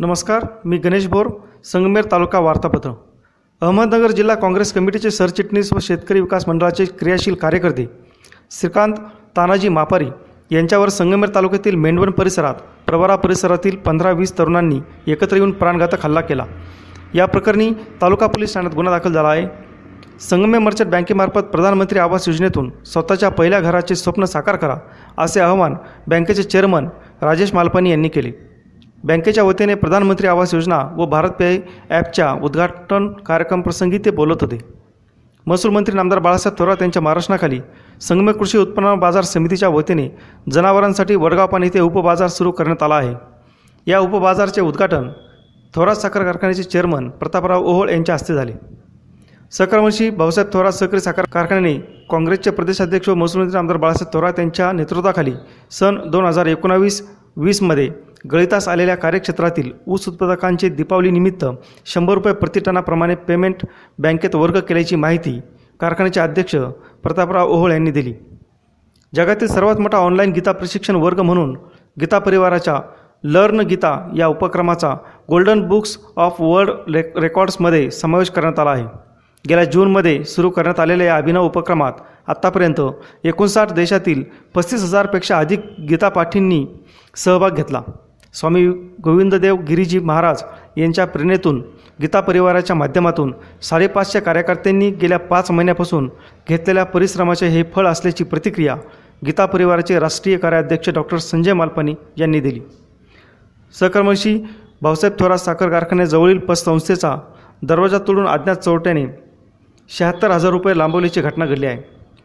नमस्कार मी गणेश बोर संगमेर तालुका वार्तापत्र. अहमदनगर जिल्हा काँग्रेस कमिटीचे सरचिटणीस व शेतकरी विकास मंडळाचे क्रियाशील कार्यकर्ते श्रीकांत तानाजी मापारी यांच्यावर संगमेर तालुक्यातील मेंढवण परिसरात प्रवरा परिसरातील पंधरा वीस तरुणांनी एकत्र येऊन प्राणघातक हल्ला केला. या प्रकरणी तालुका पोलीस ठाण्यात गुन्हा दाखल झाला आहे. संगमेर मर्चंट बँकेमार्फत प्रधानमंत्री आवास योजनेतून स्वतःच्या पहिल्या घराचे स्वप्न साकार करा असे आवाहन बँकेचे चेअरमन राजेश मालपानी यांनी केले. बँकेच्या वतीने प्रधानमंत्री आवास योजना व भारत पे ॲपच्या उद्घाटन कार्यक्रमप्रसंगी ते बोलत होते. महसूल मंत्री नामदार बाळासाहेब थोरात यांच्या मार्गदर्शनाखाली संगमे कृषी उत्पन्न बाजार समितीच्या वतीने जनावरांसाठी वडगावपान येथे उपबाजार सुरू करण्यात आला आहे. या उपबाजारचे उद्घाटन थोरात साखर कारखान्याचे चेअरमन प्रतापराव ओहोळ यांच्या हस्ते झाले. सहकारमंत्री भाऊसाहेब थोरात सहकारी साखर कारखान्याने काँग्रेसचे प्रदेशाध्यक्ष व महसूल मंत्री आमदार बाळासाहेब थोरात यांच्या नेतृत्वाखाली सन दोन हजार एकोणावीस वीसमध्ये गळितास आलेल्या कार्यक्षेत्रातील ऊस उत्पादकांचे दीपावलीनिमित्त शंभर रुपये प्रतिटनाप्रमाणे पेमेंट बँकेत वर्ग केल्याची माहिती कारखान्याचे अध्यक्ष प्रतापराव ओहोळ यांनी दिली. जगातील सर्वात मोठा ऑनलाईन गीता प्रशिक्षण वर्ग म्हणून गीता परिवाराच्या लर्न गीता या उपक्रमाचा गोल्डन बुक्स ऑफ वर्ल्ड रे रेकॉर्ड्समध्ये समावेश करण्यात आला आहे. गेल्या जूनमध्ये सुरू करण्यात आलेल्या या अभिनव उपक्रमात आत्तापर्यंत एकोणसाठ देशातील पस्तीस हजारपेक्षा अधिक गीतापाठींनी सहभाग घेतला. स्वामी गोविंददेव गिरीजी महाराज यांच्या प्रेरणेतून गीता परिवाराच्या माध्यमातून साडेपाचशे कार्यकर्त्यांनी गेल्या पाच महिन्यापासून घेतलेल्या परिश्रमाचे हे फळ असल्याची प्रतिक्रिया गीता परिवाराचे राष्ट्रीय कार्याध्यक्ष डॉक्टर संजय मालपानी यांनी दिली. सहकर्मशी भाऊसाहेब थोरात साखर कारखान्याजवळील पतसंस्थेचा दरवाजा तोडून अज्ञात चोरट्याने शहात्तर हजार रुपये लांबवल्याची घटना घडली आहे.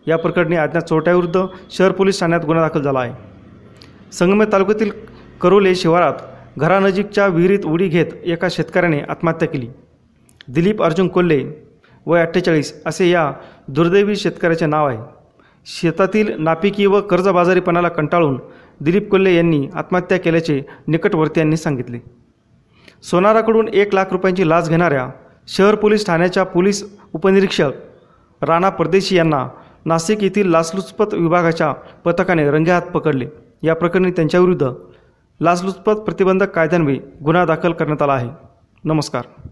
या प्रकरणी अज्ञात चोरट्याविरुद्ध शहर पोलीस ठाण्यात गुन्हा दाखल झाला आहे. संगमेर तालुक्यातील करोले शिवारात घरानजीकच्या विहिरीत उडी घेत एका शेतकऱ्याने आत्महत्या केली. दिलीप अर्जुन कोल्हे वय अठ्ठेचाळीस असे या दुर्दैवी शेतकऱ्याचे नाव आहे. शेतातील नापिकी व कर्जबाजारीपणाला कंटाळून दिलीप कोल्हे यांनी आत्महत्या केल्याचे निकटवर्तीयांनी सांगितले. सोनाराकडून एक लाख रुपयांची लाच घेणाऱ्या शहर पोलीस ठाण्याच्या पोलीस उपनिरीक्षक राणा परदेशी यांना नाशिक येथील लाचलुचपत विभागाच्या पथकाने रंगेहात पकडले. या प्रकरणी त्यांच्याविरुद्ध लाचलुचपत प्रतिबंधक कायद्यान्वये गुन्हा दाखल करण्यात आला आहे. नमस्कार.